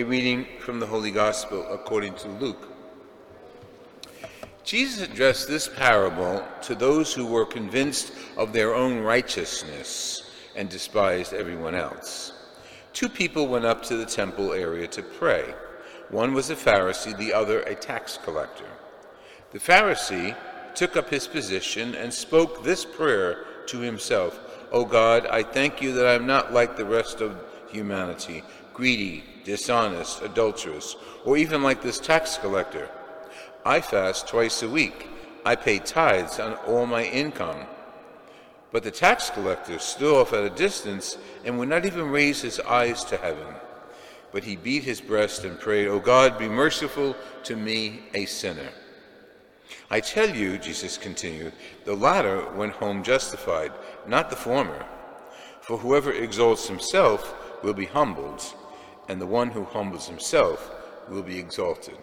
A reading from the Holy Gospel according to Luke. Jesus addressed this parable to those who were convinced of their own righteousness and despised everyone else. Two people went up to the temple area to pray. One was a Pharisee, the other a tax collector. The Pharisee took up his position and spoke this prayer to himself O God, I thank you that I am not like the rest of humanity, greedy dishonest, adulterous, or even like this tax collector. I fast twice a week. I pay tithes on all my income. But the tax collector stood off at a distance and would not even raise his eyes to heaven. But he beat his breast and prayed, O God, be merciful to me, a sinner. I tell you, Jesus continued, the latter went home justified, not the former. For whoever exalts himself will be humbled and the one who humbles himself will be exalted.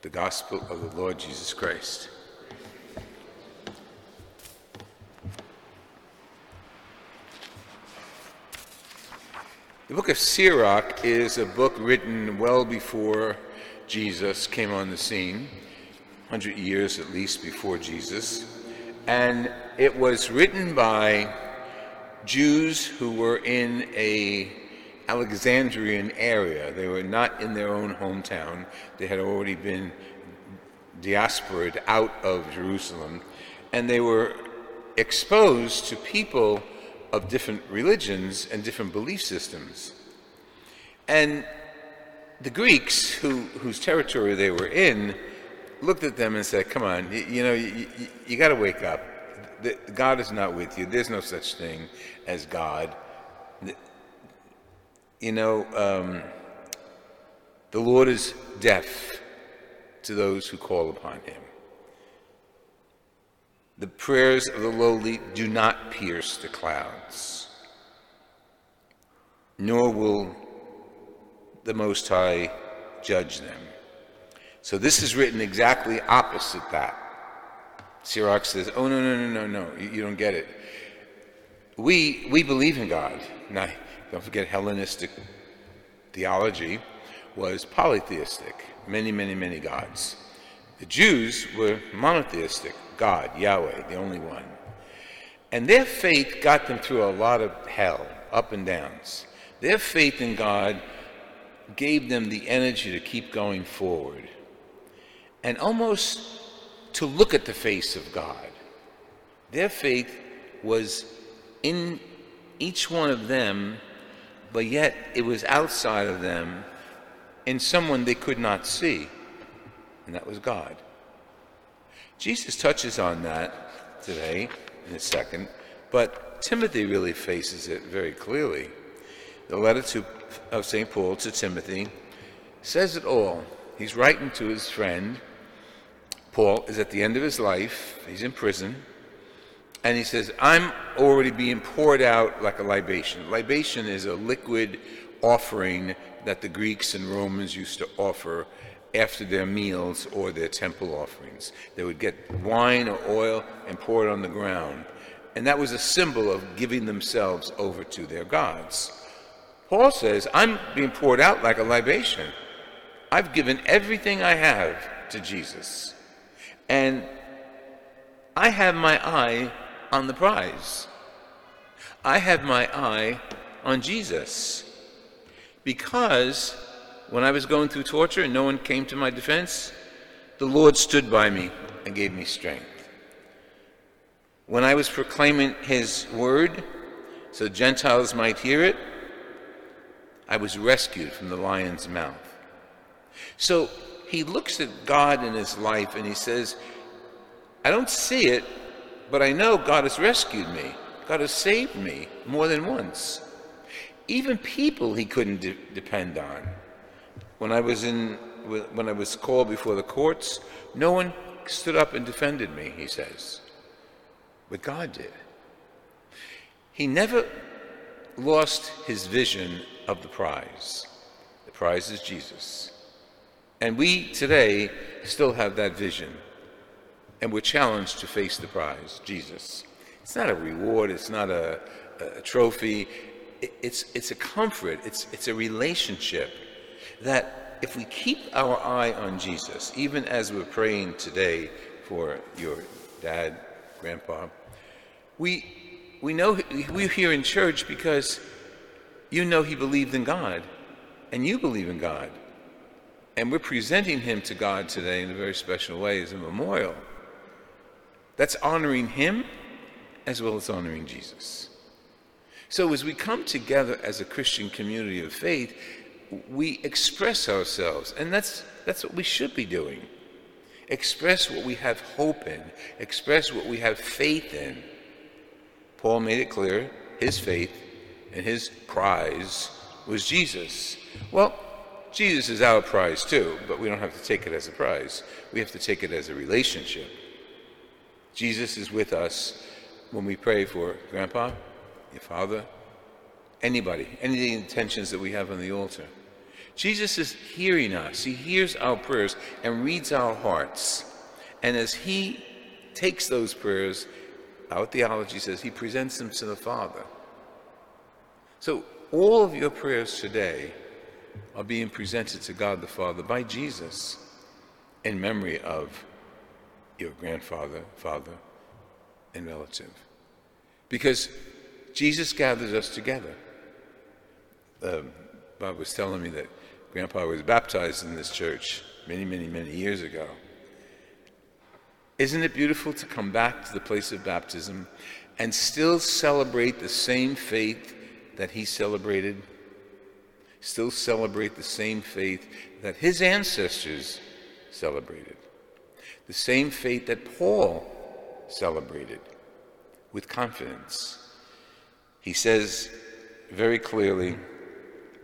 The Gospel of the Lord Jesus Christ. The book of Sirach is a book written well before Jesus came on the scene, 100 years at least before Jesus. And it was written by Jews who were in a Alexandrian area. They were not in their own hometown. They had already been diaspored out of Jerusalem, and they were exposed to people of different religions and different belief systems. And the Greeks, who, whose territory they were in, looked at them and said, Come on, you, you know, you, you, you got to wake up. God is not with you. There's no such thing as God you know, um, the Lord is deaf to those who call upon him. The prayers of the lowly do not pierce the clouds, nor will the Most High judge them. So this is written exactly opposite that. Sirach says, oh, no, no, no, no, no, you, you don't get it. We, we believe in God. Now, don't forget Hellenistic theology was polytheistic, many, many, many gods. The Jews were monotheistic, God, Yahweh, the only one. And their faith got them through a lot of hell, up and downs. Their faith in God gave them the energy to keep going forward and almost to look at the face of God. Their faith was in each one of them but yet it was outside of them in someone they could not see, and that was God. Jesus touches on that today in a second, but Timothy really faces it very clearly. The letter to, of St. Paul to Timothy says it all. He's writing to his friend. Paul is at the end of his life, he's in prison. And he says, I'm already being poured out like a libation. Libation is a liquid offering that the Greeks and Romans used to offer after their meals or their temple offerings. They would get wine or oil and pour it on the ground. And that was a symbol of giving themselves over to their gods. Paul says, I'm being poured out like a libation. I've given everything I have to Jesus. And I have my eye on the prize. I have my eye on Jesus. Because when I was going through torture and no one came to my defense, the Lord stood by me and gave me strength. When I was proclaiming His word so Gentiles might hear it, I was rescued from the lion's mouth. So he looks at God in his life and he says, I don't see it, but I know God has rescued me. God has saved me more than once. Even people he couldn't de- depend on. When I was in when I was called before the courts, no one stood up and defended me, he says. But God did. He never lost his vision of the prize. The prize is Jesus. And we today still have that vision. And we're challenged to face the prize, Jesus. It's not a reward, it's not a, a trophy, it's, it's a comfort, it's, it's a relationship that if we keep our eye on Jesus, even as we're praying today for your dad, grandpa, we, we know we're here in church because you know he believed in God. And you believe in God. And we're presenting him to God today in a very special way as a memorial. That's honoring him as well as honoring Jesus. So as we come together as a Christian community of faith, we express ourselves, and that's, that's what we should be doing. Express what we have hope in, express what we have faith in. Paul made it clear his faith and his prize was Jesus. Well, Jesus is our prize too, but we don't have to take it as a prize. We have to take it as a relationship. Jesus is with us when we pray for grandpa, your father, anybody, any of the intentions that we have on the altar. Jesus is hearing us. He hears our prayers and reads our hearts. And as he takes those prayers, our theology says he presents them to the Father. So all of your prayers today are being presented to God the Father by Jesus in memory of your grandfather, father, and relative. Because Jesus gathers us together. Um, Bob was telling me that Grandpa was baptized in this church many, many, many years ago. Isn't it beautiful to come back to the place of baptism and still celebrate the same faith that he celebrated? Still celebrate the same faith that his ancestors celebrated. The same faith that Paul celebrated with confidence. He says very clearly,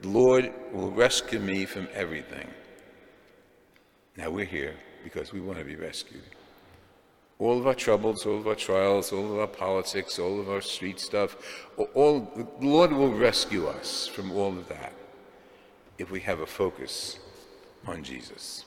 the Lord will rescue me from everything. Now we're here because we want to be rescued. All of our troubles, all of our trials, all of our politics, all of our street stuff, all, the Lord will rescue us from all of that if we have a focus on Jesus.